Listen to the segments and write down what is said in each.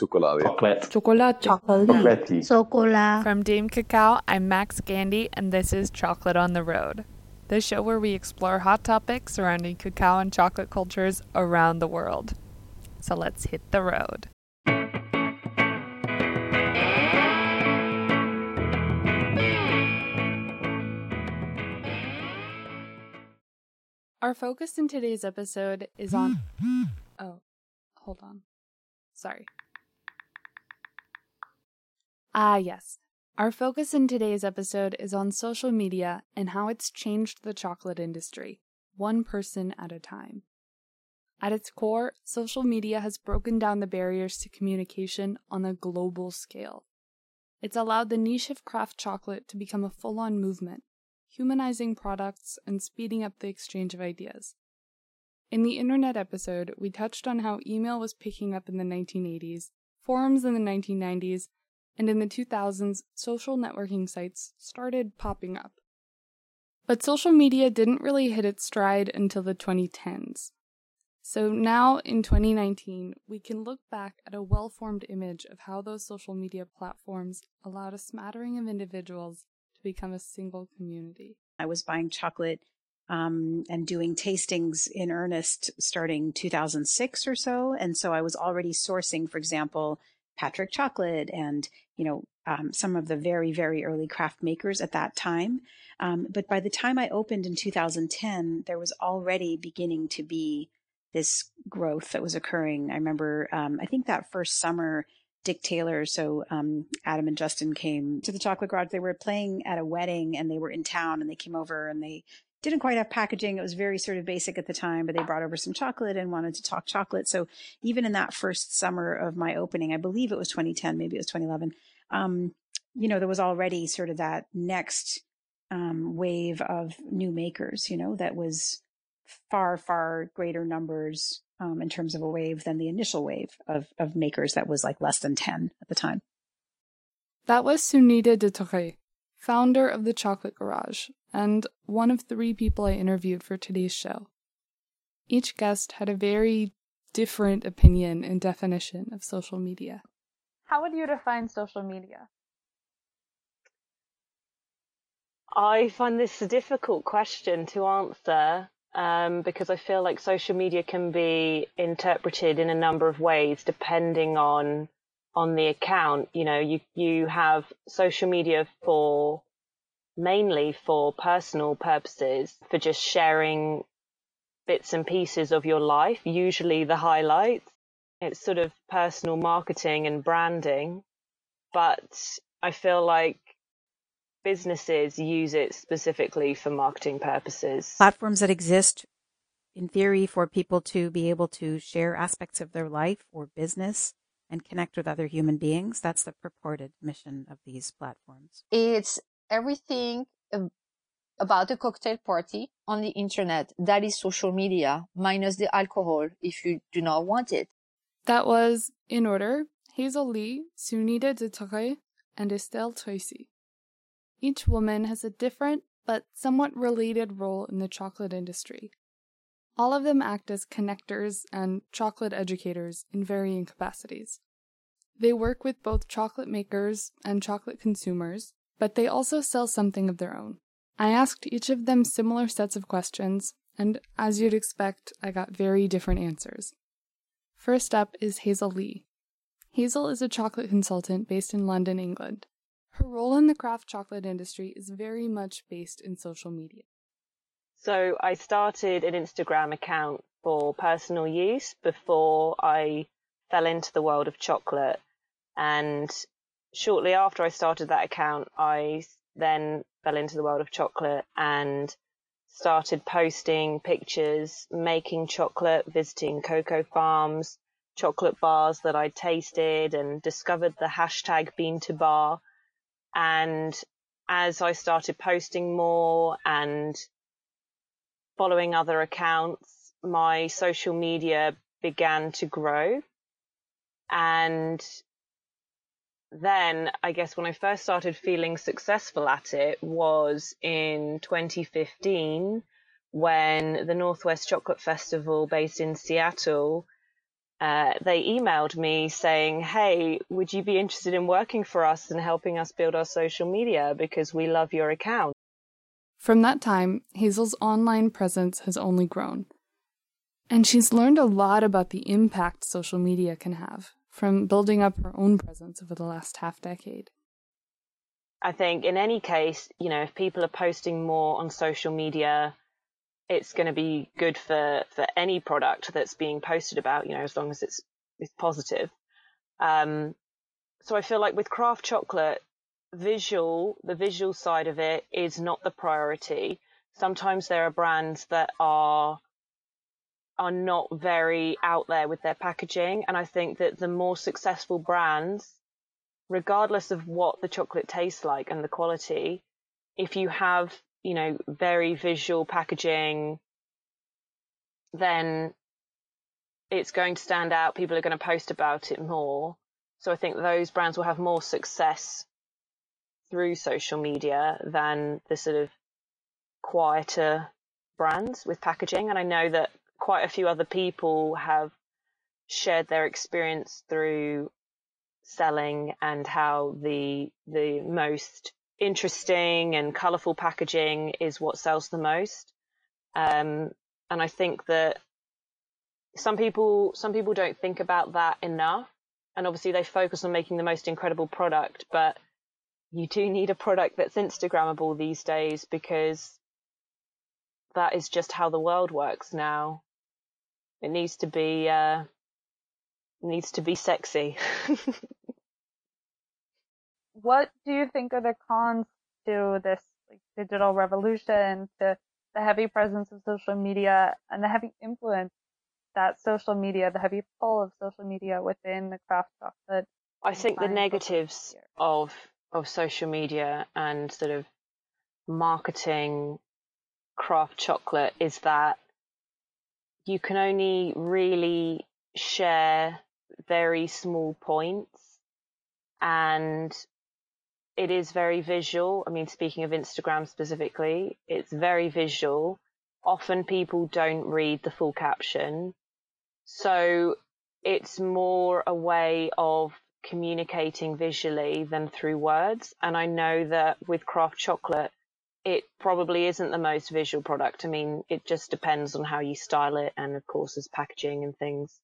Chocolate. Chocolate. Chocolate. Chocolate. Chocolat. From Dame Cacao, I'm Max Gandy, and this is Chocolate on the Road, the show where we explore hot topics surrounding cacao and chocolate cultures around the world. So let's hit the road. Our focus in today's episode is on. Hmm. Oh, hold on. Sorry. Ah, yes. Our focus in today's episode is on social media and how it's changed the chocolate industry, one person at a time. At its core, social media has broken down the barriers to communication on a global scale. It's allowed the niche of craft chocolate to become a full on movement, humanizing products and speeding up the exchange of ideas. In the internet episode, we touched on how email was picking up in the 1980s, forums in the 1990s, and in the 2000s, social networking sites started popping up. But social media didn't really hit its stride until the 2010s. So now in 2019, we can look back at a well formed image of how those social media platforms allowed a smattering of individuals to become a single community. I was buying chocolate um, and doing tastings in earnest starting 2006 or so. And so I was already sourcing, for example, Patric Chocolate and, you know, um, some of the very, very early craft makers at that time. Um, but by the time I opened in 2010, there was already beginning to be this growth that was occurring. I remember, um, I think that first summer, Dick Taylor, so um, Adam and Dustin came to the Chocolate Garage. They were playing at a wedding and they were in town and they came over and they didn't quite have packaging. It was very sort of basic at the time, but they brought over some chocolate and wanted to talk chocolate. So even in that first summer of my opening, I believe it was 2010, maybe it was 2011, um, you know, there was already sort of that next um, wave of new makers, you know, that was far, far greater numbers um, in terms of a wave than the initial wave of, of makers that was like less than 10 at the time. That was Sunita de Tourreil, founder of the Chocolate Garage, and one of three people I interviewed for today's show. Each guest had a very different opinion and definition of social media. How would you define social media? I find this a difficult question to answer um, because I feel like social media can be interpreted in a number of ways depending on on the account. You know, you you have social media for mainly for personal purposes, for just sharing bits and pieces of your life, usually the highlights. It's sort of personal marketing and branding, but I feel like businesses use it specifically for marketing purposes. Platforms that exist in theory for people to be able to share aspects of their life or business and connect with other human beings. That's the purported mission of these platforms. It's everything about a cocktail party on the internet. That is social media minus the alcohol if you do not want it. That was, in order, Hazel Lee, Sunita de Tourreil, and Estelle Tracy. Each woman has a different but somewhat related role in the chocolate industry. All of them act as connectors and chocolate educators in varying capacities. They work with both chocolate makers and chocolate consumers, but they also sell something of their own. I asked each of them similar sets of questions, and as you'd expect, I got very different answers. First up is Hazel Lee. Hazel is a chocolate consultant based in London, England. Her role in the craft chocolate industry is very much based in social media. So I started an Instagram account for personal use before I fell into the world of chocolate. And shortly after I started that account, I then fell into the world of chocolate and started posting pictures, making chocolate, visiting cocoa farms, chocolate bars that I tasted and discovered the hashtag bean to bar and as I started posting more and following other accounts, my social media began to grow. And then I guess when I first started feeling successful at it was in 2015 when the Northwest Chocolate Festival based in Seattle uh, they emailed me saying, Hey, would you be interested in working for us and helping us build our social media because we love your account? From that time, Hazel's online presence has only grown. And she's learned a lot about the impact social media can have from building up her own presence over the last half decade. I think in any case, you know, if people are posting more on social media, it's going to be good for, for any product that's being posted about, you know, as long as it's, it's positive. Um, so I feel like with craft chocolate, visual, the visual side of it is not the priority. Sometimes there are brands that are are not very out there with their packaging. And I think that the more successful brands, regardless of what the chocolate tastes like and the quality, if you have, you know, very visual packaging, then it's going to stand out. People are going to post about it more. So I think those brands will have more success through social media than the sort of quieter brands with packaging. And I know that quite a few other people have shared their experience through selling and how the the most interesting and colorful packaging is what sells the most. Um, and I think that some people some people don't think about that enough. And obviously they focus on making the most incredible product, but you do need a product that's Instagrammable these days because that is just how the world works now. It needs to be uh, needs to be sexy. what do you think are the cons to this like, digital revolution, to the heavy presence of social media and the heavy influence that social media, the heavy pull of social media within the craft chocolate? I think the negatives of of social media and sort of marketing craft chocolate is that you can only really share very small points and it is very visual. I mean, speaking of Instagram specifically, it's very visual. Often people don't read the full caption. So it's more a way of communicating visually than through words. And I know that with craft chocolate, it probably isn't the most visual product. I mean, it just depends on how you style it and of course there's packaging and things.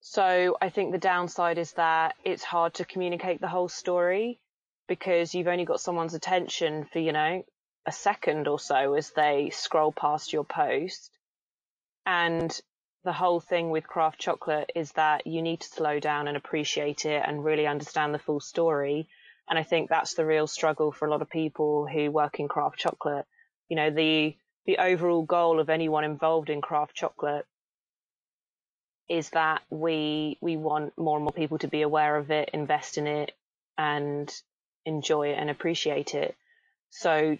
So I think the downside is that it's hard to communicate the whole story because you've only got someone's attention for, you know, a second or so as they scroll past your post. And the whole thing with craft chocolate is that you need to slow down and appreciate it and really understand the full story and I think that's the real struggle for a lot of people who work in craft chocolate. You know, the, the overall goal of anyone involved in craft chocolate is that we, we want more and more people to be aware of it, invest in it and enjoy it and appreciate it. So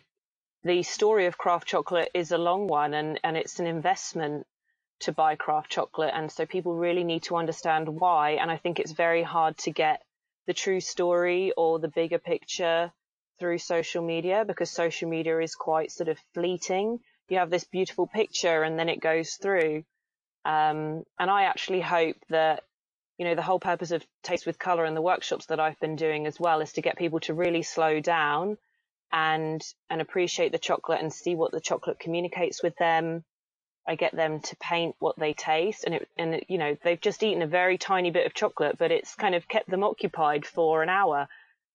the story of craft chocolate is a long one and, and it's an investment to buy craft chocolate. And so people really need to understand why. And I think it's very hard to get the true story or the bigger picture through social media because social media is quite sort of fleeting. You have this beautiful picture and then it goes through. Um, and I actually hope that, you know, the whole purpose of Taste with Color and the workshops that I've been doing as well is to get people to really slow down and, and appreciate the chocolate and see what the chocolate communicates with them I get them to paint what they taste, and it, and it, you know they've just eaten a very tiny bit of chocolate, but it's kind of kept them occupied for an hour,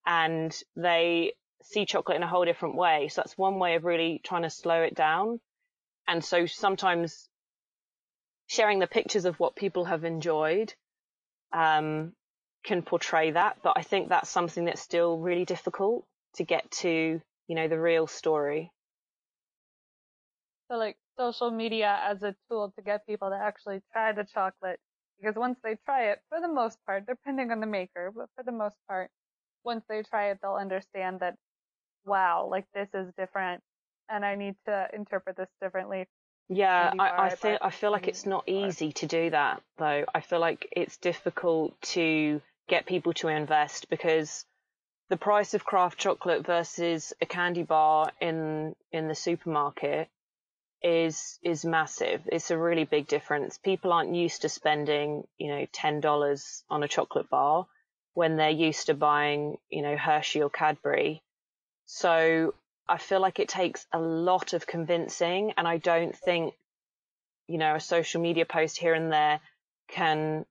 and they see chocolate in a whole different way. So that's one way of really trying to slow it down. And so sometimes sharing the pictures of what people have enjoyed um, can portray that, but I think that's something that's still really difficult to get to, you know, the real story. So like social media as a tool to get people to actually try the chocolate. Because once they try it, for the most part, depending on the maker, but for the most part, once they try it, they'll understand that, wow, like this is different and I need to interpret this differently. Yeah, I, I feel I feel like it's not easy to do that though. I feel like it's difficult to get people to invest because the price of craft chocolate versus a candy bar in in the supermarket is is massive. It's a really big difference. People aren't used to spending, you know, ten dollars on a chocolate bar when they're used to buying, you know, Hershey or Cadbury. So I feel like it takes a lot of convincing, and I don't think, you know, a social media post here and there can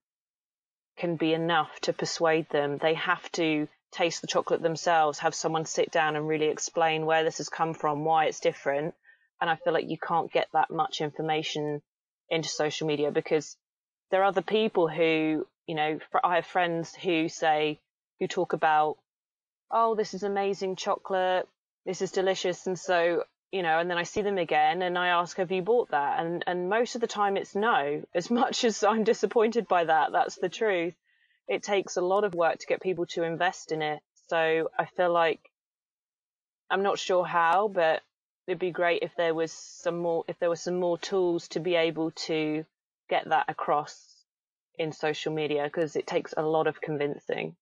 can be enough to persuade them. They have to taste the chocolate themselves, have someone sit down and really explain where this has come from, why it's different. And I feel like you can't get that much information into social media because there are other people who, you know, I have friends who say, who talk about, oh, this is amazing chocolate, this is delicious. And so, you know, and then I see them again and I ask, have you bought that? And, and most of the time it's no. As much as I'm disappointed by that, that's the truth it takes a lot of work to get people to invest in it. So I feel like I'm not sure how, but it'd be great if there was some more if there were some more tools to be able to get that across in social media because it takes a lot of convincing.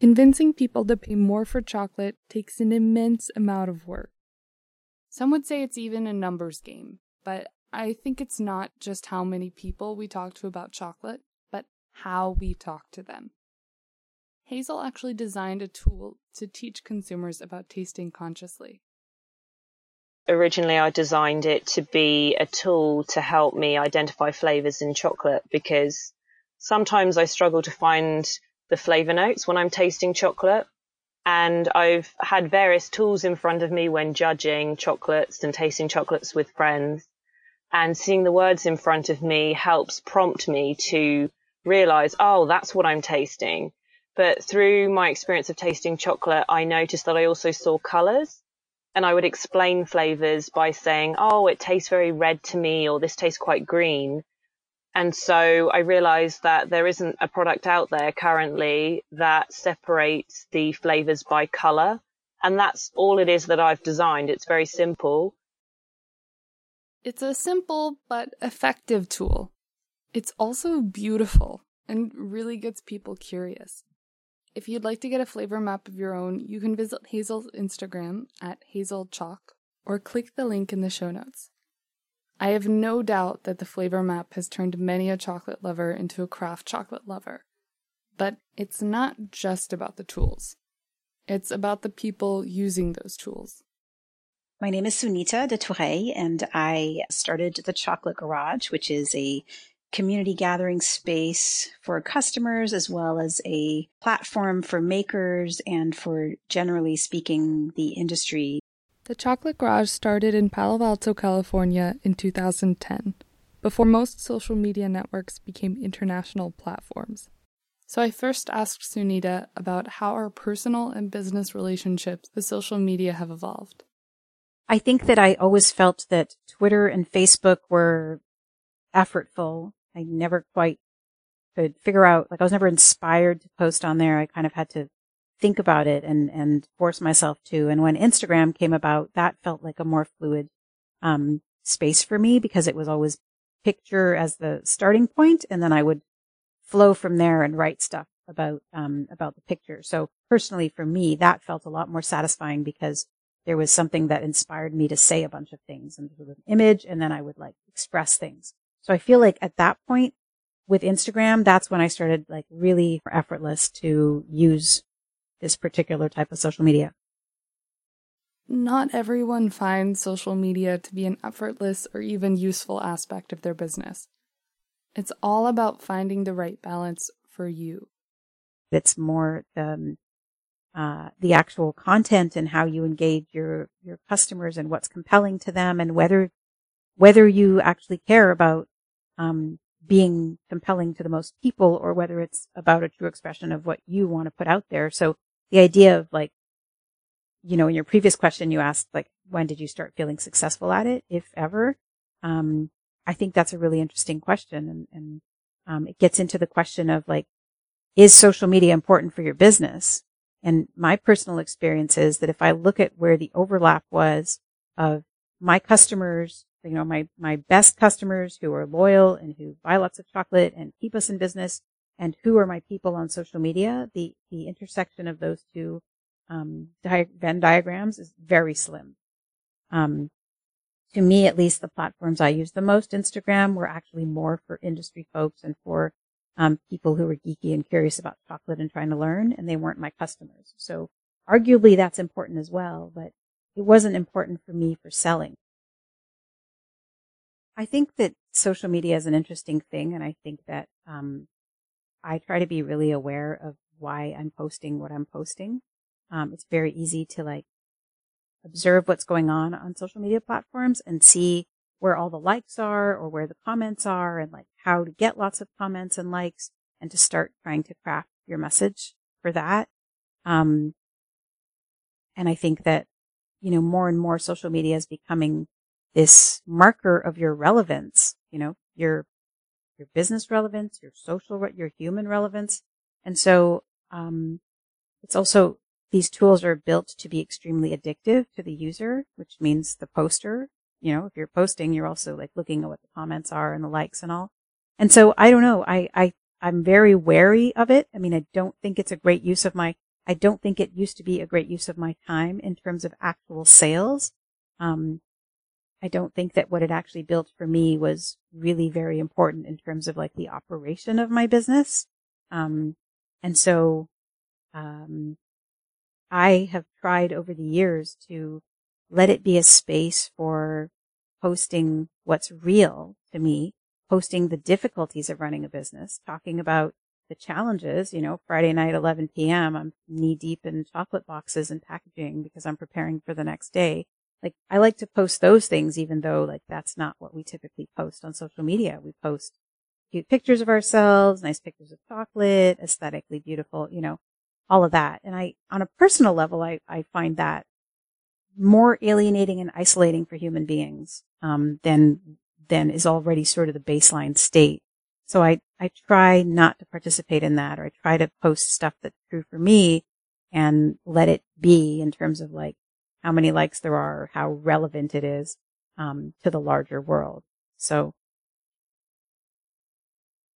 Convincing people to pay more for chocolate takes an immense amount of work. Some would say it's even a numbers game, but I think it's not just how many people we talk to about chocolate, but how we talk to them. Hazel actually designed a tool to teach consumers about tasting consciously. Originally, I designed it to be a tool to help me identify flavors in chocolate because sometimes I struggle to find the flavor notes when I'm tasting chocolate. And I've had various tools in front of me when judging chocolates and tasting chocolates with friends. And seeing the words in front of me helps prompt me to realize, oh, that's what I'm tasting. But through my experience of tasting chocolate, I noticed that I also saw colors and I would explain flavors by saying, oh, it tastes very red to me or this tastes quite green. And so I realized that there isn't a product out there currently that separates the flavors by color. And that's all it is that I've designed. It's very simple. It's a simple but effective tool it's also beautiful and really gets people curious. If you'd like to get a flavor map of your own, you can visit Hazel's Instagram at hazelchalk or click the link in the show notes. I have no doubt that the flavor map has turned many a chocolate lover into a craft chocolate lover. But it's not just about the tools. It's about the people using those tools. My name is Sunita de Tourreil, and I started the Chocolate Garage, which is a community gathering space for customers as well as a platform for makers and for generally speaking the industry. The Chocolate Garage started in Palo Alto, California in 2010, before most social media networks became international platforms. So I first asked Sunita about how our personal and business relationships with social media have evolved. I think that I always felt that Twitter and Facebook were effortful. I never quite could figure out, like I was never inspired to post on there. I kind of had to think about it and, and force myself to. And when Instagram came about, that felt like a more fluid, um, space for me because it was always picture as the starting point. And then I would flow from there and write stuff about, um, about the picture. So personally for me, that felt a lot more satisfying because there was something that inspired me to say a bunch of things and an image and then I would like express things. So I feel like at that point with Instagram, that's when I started like really effortless to use this particular type of social media. Not everyone finds social media to be an effortless or even useful aspect of their business. It's all about finding the right balance for you. It's more um, uh, the actual content and how you engage your your customers and what's compelling to them and whether whether you actually care about um, being compelling to the most people or whether it's about a true expression of what you want to put out there. So the idea of like, you know, in your previous question, you asked like, when did you start feeling successful at it, if ever? Um, I think that's a really interesting question. And, and, um, it gets into the question of like, is social media important for your business? And my personal experience is that if I look at where the overlap was of my customers you know, my, my best customers who are loyal and who buy lots of chocolate and keep us in business and who are my people on social media, the, the intersection of those two, um, di- Venn diagrams is very slim. Um, to me, at least the platforms I use the most, Instagram, were actually more for industry folks and for um, people who were geeky and curious about chocolate and trying to learn, and they weren't my customers. So arguably that's important as well, but it wasn't important for me for selling. I think that social media is an interesting thing, and I think that um, I try to be really aware of why I'm posting what I'm posting. Um, it's very easy to like observe what's going on on social media platforms and see where all the likes are or where the comments are and like how to get lots of comments and likes and to start trying to craft your message for that. Um, and I think that, you know, more and more social media is becoming this marker of your relevance, you know, your, your business relevance, your social, your human relevance. And so, um, it's also, these tools are built to be extremely addictive to the user, which means the poster, you know, if you're posting, you're also like looking at what the comments are and the likes and all. And so I don't know. I, I, I'm very wary of it. I mean, I don't think it's a great use of my, I don't think it used to be a great use of my time in terms of actual sales. Um, I don't think that what it actually built for me was really very important in terms of like the operation of my business. Um, and so, um, I have tried over the years to let it be a space for posting what's real to me, posting the difficulties of running a business, talking about the challenges, you know, Friday night, 11 p.m., I'm knee deep in chocolate boxes and packaging because I'm preparing for the next day. Like, I like to post those things, even though like that's not what we typically post on social media. We post cute pictures of ourselves, nice pictures of chocolate, aesthetically beautiful, you know, all of that. And I, on a personal level, I, I find that more alienating and isolating for human beings, um, than, than is already sort of the baseline state. So I, I try not to participate in that or I try to post stuff that's true for me and let it be in terms of like how many likes there are, how relevant it is, um, to the larger world. So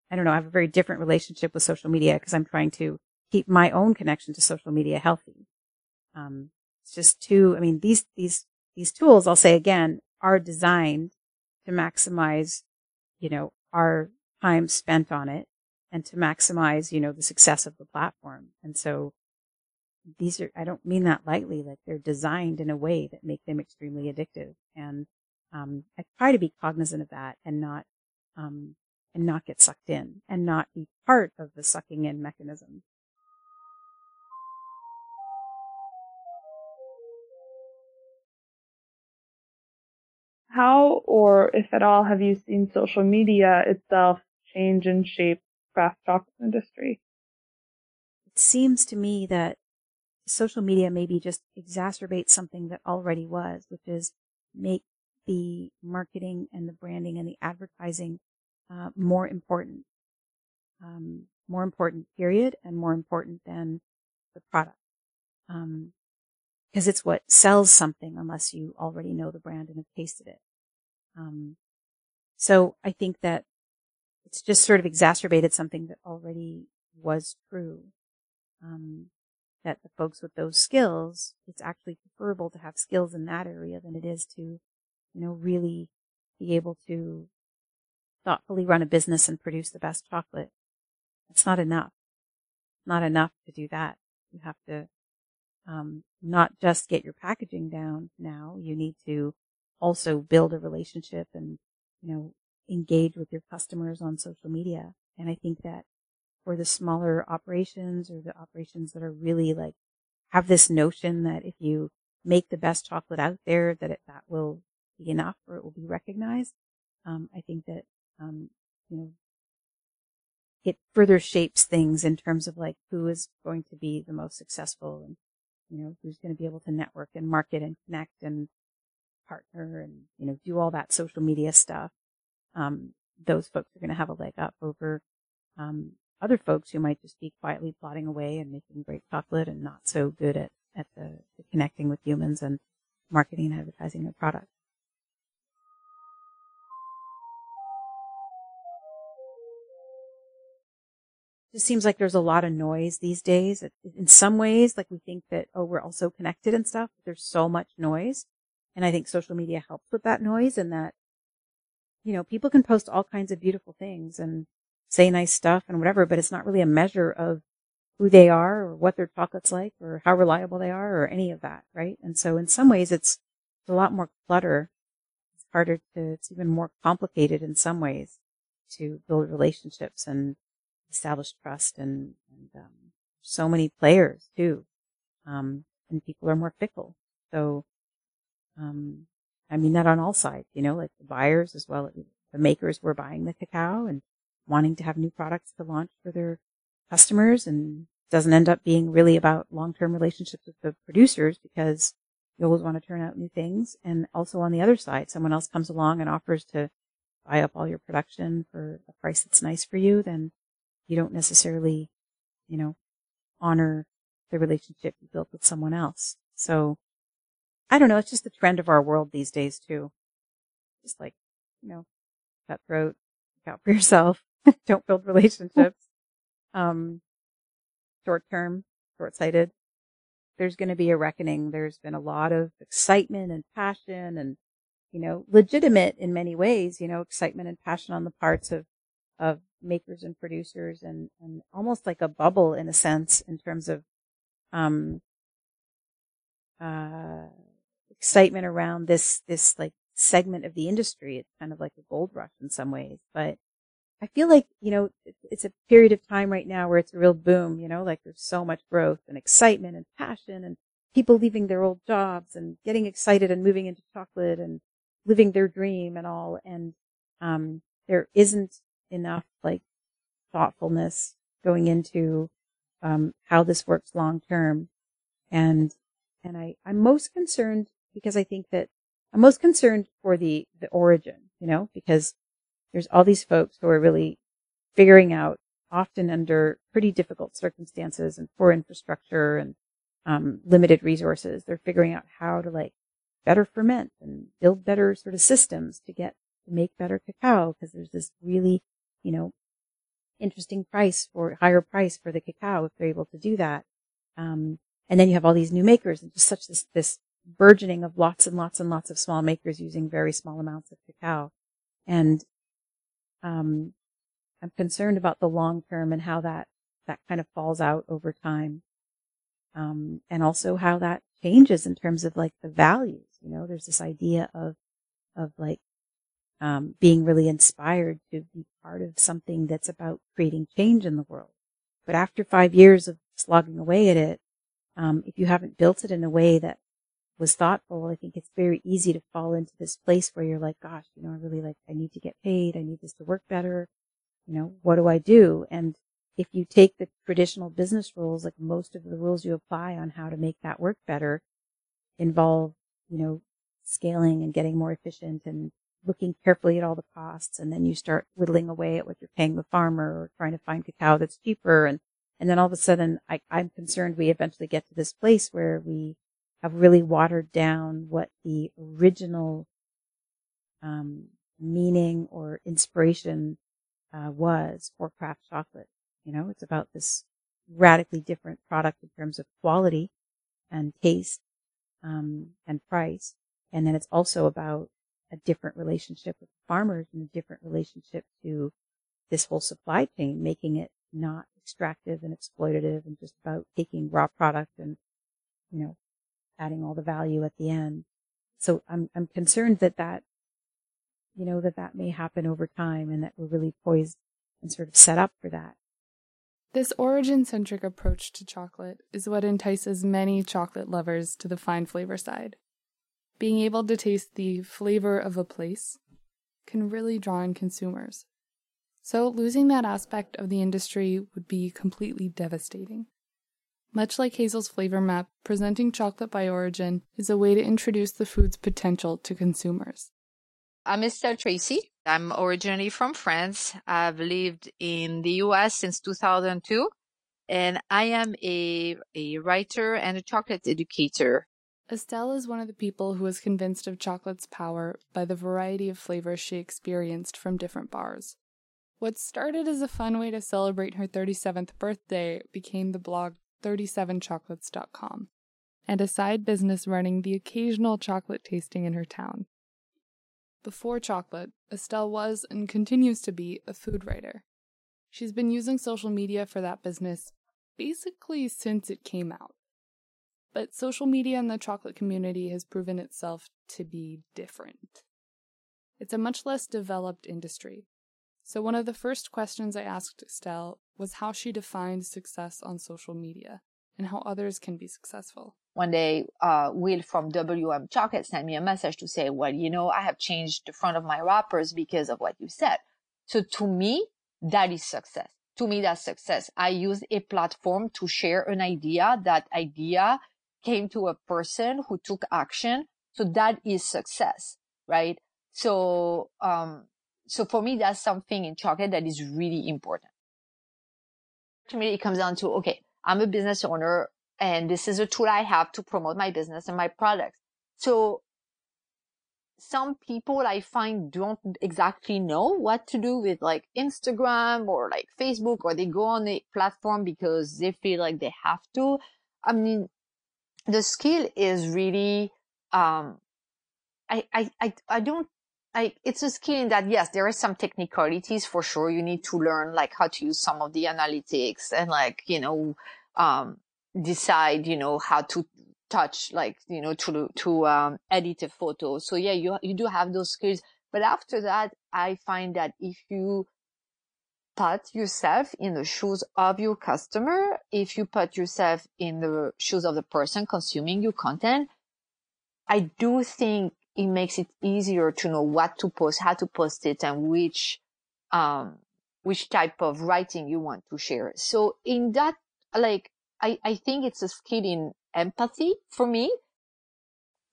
I don't know. I have a very different relationship with social media because I'm trying to keep my own connection to social media healthy. Um, it's just too, I mean, these, these, these tools, I'll say again, are designed to maximize, you know, our time spent on it and to maximize, you know, the success of the platform. And so these are, I don't mean that lightly, like they're designed in a way that make them extremely addictive. And, um, I try to be cognizant of that and not, um, and not get sucked in and not be part of the sucking in mechanism. How or if at all have you seen social media itself change and shape craft chocolate industry? It seems to me that social media maybe just exacerbates something that already was, which is make the marketing and the branding and the advertising uh, more important, um, more important, period, and more important than the product. Um, because it's what sells something unless you already know the brand and have tasted it. Um, so I think that it's just sort of exacerbated something that already was true. Um, that the folks with those skills, it's actually preferable to have skills in that area than it is to, you know, really be able to thoughtfully run a business and produce the best chocolate. It's not enough. Not enough to do that. You have to um, not just get your packaging down now. You need to also build a relationship and, you know, engage with your customers on social media. And I think that for the smaller operations or the operations that are really like have this notion that if you make the best chocolate out there, that it, that will be enough or it will be recognized. Um, I think that, um, you know, it further shapes things in terms of like who is going to be the most successful and you know, who's going to be able to network and market and connect and partner and, you know, do all that social media stuff. Um, those folks are going to have a leg up over, um, other folks who might just be quietly plodding away and making great chocolate and not so good at, at the, the connecting with humans and marketing and advertising their product. just seems like there's a lot of noise these days. In some ways, like we think that, oh, we're all so connected and stuff. but There's so much noise. And I think social media helps with that noise and that, you know, people can post all kinds of beautiful things and say nice stuff and whatever, but it's not really a measure of who they are or what their chocolate's like or how reliable they are or any of that, right? And so in some ways it's a lot more clutter. It's harder to, it's even more complicated in some ways to build relationships and establish trust and, and um, so many players too. Um, and people are more fickle. So, um, I mean that on all sides, you know, like the buyers as well the makers were buying the cacao and wanting to have new products to launch for their customers and doesn't end up being really about long-term relationships with the producers because you always want to turn out new things. And also on the other side, someone else comes along and offers to buy up all your production for a price that's nice for you, then you don't necessarily, you know, honor the relationship you built with someone else. So I don't know. It's just the trend of our world these days too. Just like, you know, cutthroat, look out for yourself. don't build relationships. Um, short term, short sighted. There's going to be a reckoning. There's been a lot of excitement and passion and, you know, legitimate in many ways, you know, excitement and passion on the parts of, of makers and producers and, and almost like a bubble in a sense in terms of, um, uh, excitement around this, this like segment of the industry. It's kind of like a gold rush in some ways, but I feel like, you know, it's a period of time right now where it's a real boom, you know, like there's so much growth and excitement and passion and people leaving their old jobs and getting excited and moving into chocolate and living their dream and all. And, um, there isn't enough like thoughtfulness going into, um, how this works long term. And, and I, I'm most concerned because I think that I'm most concerned for the, the origin, you know, because there's all these folks who are really figuring out, often under pretty difficult circumstances and poor infrastructure and um, limited resources. They're figuring out how to like better ferment and build better sort of systems to get to make better cacao because there's this really, you know, interesting price for higher price for the cacao if they're able to do that. Um, and then you have all these new makers and just such this, this burgeoning of lots and lots and lots of small makers using very small amounts of cacao. And um, I'm concerned about the long term and how that that kind of falls out over time, um, and also how that changes in terms of like the values. You know, there's this idea of of like um, being really inspired to be part of something that's about creating change in the world. But after five years of slogging away at it, um, if you haven't built it in a way that was thoughtful, I think it's very easy to fall into this place where you're like, gosh, you know, I really like, I need to get paid. I need this to work better. You know, what do I do? And if you take the traditional business rules, like most of the rules you apply on how to make that work better involve, you know, scaling and getting more efficient and looking carefully at all the costs. And then you start whittling away at what you're paying the farmer or trying to find cacao that's cheaper. And, and then all of a sudden I, I'm concerned we eventually get to this place where we have really watered down what the original um, meaning or inspiration uh, was for craft chocolate. You know, it's about this radically different product in terms of quality and taste um, and price, and then it's also about a different relationship with farmers and a different relationship to this whole supply chain, making it not extractive and exploitative and just about taking raw product and you know adding all the value at the end. So I'm, I'm concerned that that, you know, that that may happen over time and that we're really poised and sort of set up for that. This origin centric approach to chocolate is what entices many chocolate lovers to the fine flavor side. Being able to taste the flavor of a place can really draw in consumers. So, losing that aspect of the industry would be completely devastating. Much like Hazel's flavor map, presenting chocolate by origin is a way to introduce the food's potential to consumers. Uh, I'm Estelle Tracy. I'm originally from France. I've lived in the US since 2002, and I am a, a writer and a chocolate educator. Estelle is one of the people who was convinced of chocolate's power by the variety of flavors she experienced from different bars. What started as a fun way to celebrate her 37th birthday became the blog 37chocolates.com. and a side business running the occasional chocolate tasting in her town. Before chocolate, Estelle was and continues to be a food writer. She's been using social media for that business basically since it came out. But social media in the chocolate community has proven itself to be different. It's a much less developed industry. So, one of the first questions I asked Estelle was how she defined success on social media and how others can be successful. One day, uh, Will from WM Chocolate sent me a message to say, well, you know, I have changed the front of my wrappers because of what you said. So to me, that is success. To me, that's success. I use a platform to share an idea. That idea came to a person who took action. So that is success, right? So, um, so for me, that's something in chocolate that is really important. To me, it comes down to, okay, I'm a business owner and this is a tool I have to promote my business and my products. So some people I find don't exactly know what to do with like Instagram or like Facebook or they go on a platform because they feel like they have to. I mean, the skill is really, um, I, I, I, I don't I, it's a skill in that yes, there are some technicalities for sure. You need to learn like how to use some of the analytics and like, you know, um, decide, you know, how to touch, like, you know, to, to, um, edit a photo. So yeah, you, you do have those skills. But after that, I find that if you put yourself in the shoes of your customer, if you put yourself in the shoes of the person consuming your content, I do think it makes it easier to know what to post, how to post it, and which, um, which type of writing you want to share. So in that, like, I, I think it's a skill in empathy for me.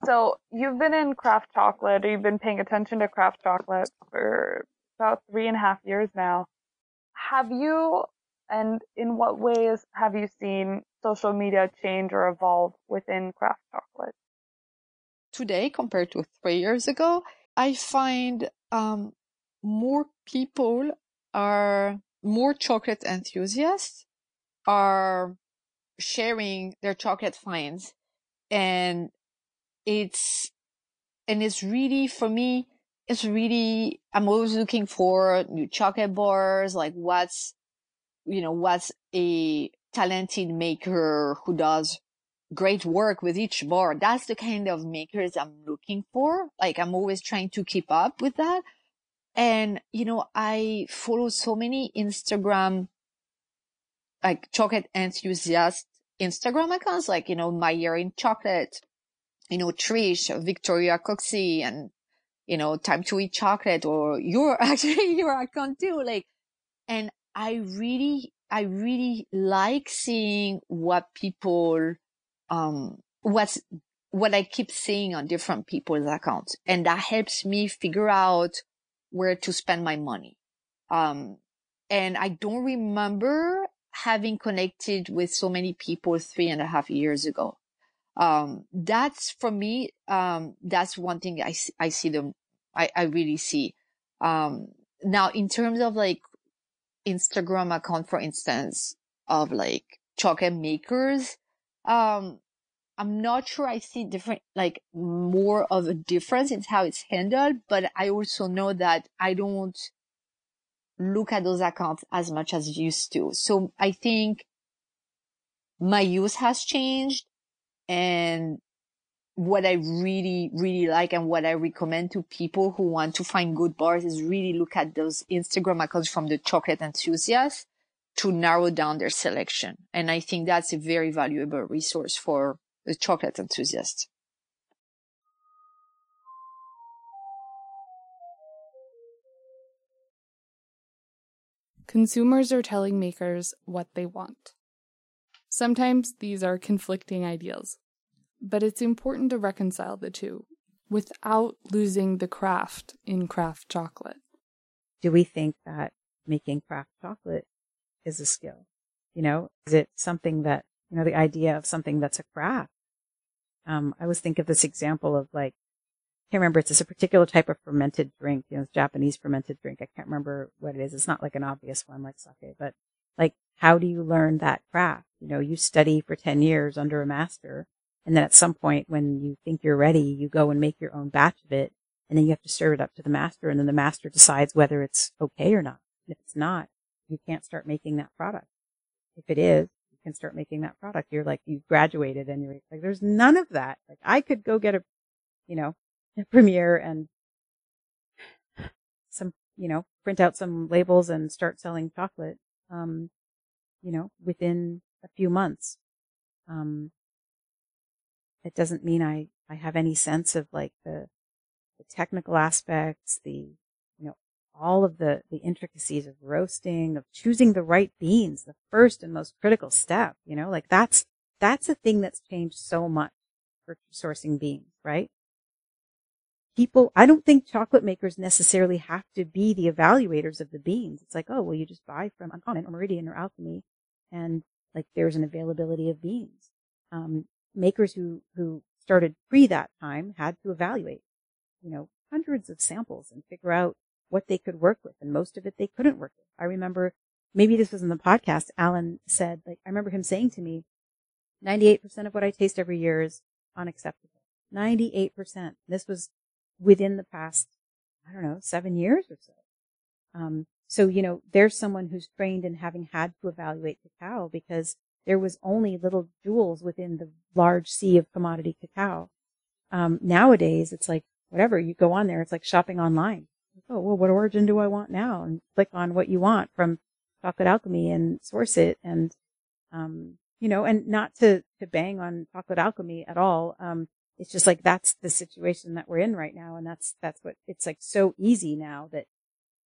So you've been in craft chocolate, or you've been paying attention to craft chocolate for about three and a half years now. Have you, and in what ways have you seen social media change or evolve within craft chocolate? Today compared to three years ago, I find um, more people are more chocolate enthusiasts are sharing their chocolate finds. And it's and it's really for me it's really i'm always looking for new chocolate bars like what's you know what's a talented maker who does great work with each bar. That's the kind of makers I'm looking for. Like I'm always trying to keep up with that. And, you know, I follow so many Instagram, like chocolate enthusiast Instagram accounts, like, you know, My Year in Chocolate, you know, Trish, Victoria Cooksey, and, you know, Time to Eat Chocolate, or your, actually your account too. Like, and I really, I really like seeing what people um, what's what I keep seeing on different people's accounts. And that helps me figure out where to spend my money. Um, and I don't remember having connected with so many people three and a half years ago. Um, that's for me, um, that's one thing I, I see them, I, I really see. Um, now in terms of like Instagram account, for instance, of like chocolate makers, um, I'm not sure I see different, like more of a difference in how it's handled, but I also know that I don't look at those accounts as much as used to. So I think my use has changed and what I really, really like and what I recommend to people who want to find good bars is really look at those Instagram accounts from the chocolate enthusiasts to narrow down their selection. And I think that's a very valuable resource for the chocolate enthusiast. Consumers are telling makers what they want. Sometimes these are conflicting ideals, but it's important to reconcile the two without losing the craft in craft chocolate. Do we think that making craft chocolate is a skill? You know, is it something that, you know, the idea of something that's a craft? Um, I always think of this example of like, I can't remember, it's a particular type of fermented drink, you know, it's Japanese fermented drink. I can't remember what it is. It's not like an obvious one like sake, but like, how do you learn that craft? You know, you study for 10 years under a master And then at some point when you think you're ready, you go and make your own batch of it. And then you have to serve it up to the master. And then the master decides whether it's okay or not. And if it's not, you can't start making that product. If it is, you can start making that product. You're like, you graduated and you're like, there's none of that. Like I could go get a, you know, a premiere and some, you know, print out some labels and start selling chocolate, um, you know, within a few months. Um, it doesn't mean I, I have any sense of like the, the technical aspects, the, all of the, the intricacies of roasting, of choosing the right beans, the first and most critical step, you know, like that's, that's a thing that's changed so much for sourcing beans, right? People, I don't think chocolate makers necessarily have to be the evaluators of the beans. It's like, oh, well, you just buy from Uncommon or Meridian or Alchemy and like there's an availability of beans. Um, makers who, who started pre that time had to evaluate, you know, hundreds of samples and figure out what they could work with. And most of it they couldn't work with. I remember maybe this was in the podcast. Alan said, like, I remember him saying to me, 98% of what I taste every year is unacceptable. 98%. This was within the past, I don't know, seven years or so. Um, so, you know, there's someone who's trained in having had to evaluate cacao because there was only little jewels within the large sea of commodity cacao. Um, nowadays, it's like whatever you go on there, it's like shopping online. Oh, well, what origin do I want now? And click on what you want from Chocolate Alchemy and source it. And, um, you know, and not to, to bang on Chocolate Alchemy at all. Um, it's just like that's the situation that we're in right now. And that's, that's what it's like so easy now that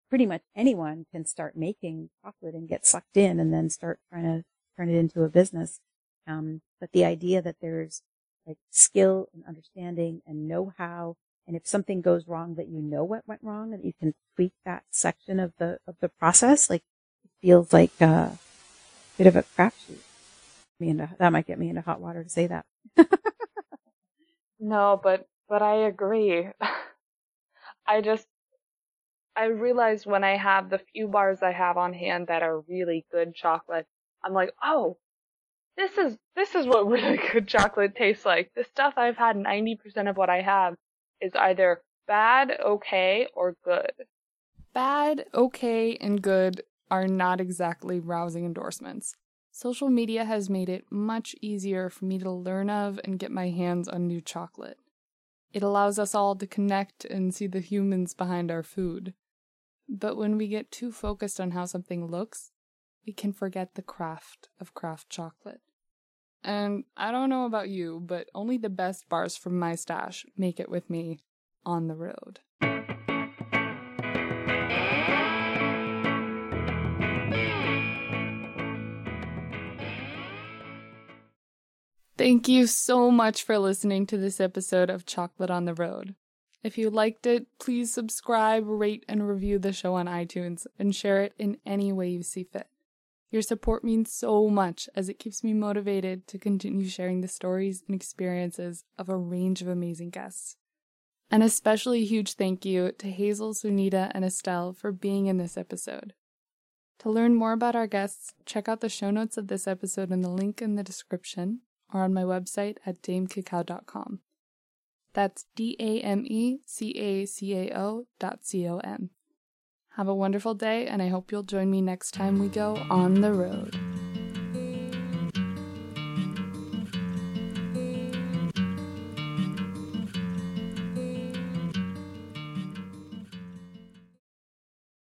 pretty much anyone can start making chocolate and get sucked in and then start trying to turn it into a business. Um, but the idea that there's like skill and understanding and know how, and if something goes wrong, that you know what went wrong and you can tweak that section of the of the process, like it feels like a bit of a crapshoot. Me into that might get me into hot water to say that. no, but but I agree. I just I realized when I have the few bars I have on hand that are really good chocolate, I'm like, oh, this is this is what really good chocolate tastes like. The stuff I've had 90% of what I have is either bad, okay, or good. Bad, okay, and good are not exactly rousing endorsements. Social media has made it much easier for me to learn of and get my hands on new chocolate. It allows us all to connect and see the humans behind our food. But when we get too focused on how something looks, we can forget the craft of craft chocolate. And I don't know about you, but only the best bars from my stash make it with me on the road. Thank you so much for listening to this episode of Chocolate on the Road. If you liked it, please subscribe, rate, and review the show on iTunes and share it in any way you see fit. Your support means so much as it keeps me motivated to continue sharing the stories and experiences of a range of amazing guests. An especially huge thank you to Hazel, Sunita, and Estelle for being in this episode. To learn more about our guests, check out the show notes of this episode in the link in the description or on my website at damecacao.com. That's D A M E C A C A O dot C O M. Have a wonderful day, and I hope you'll join me next time we go on the road.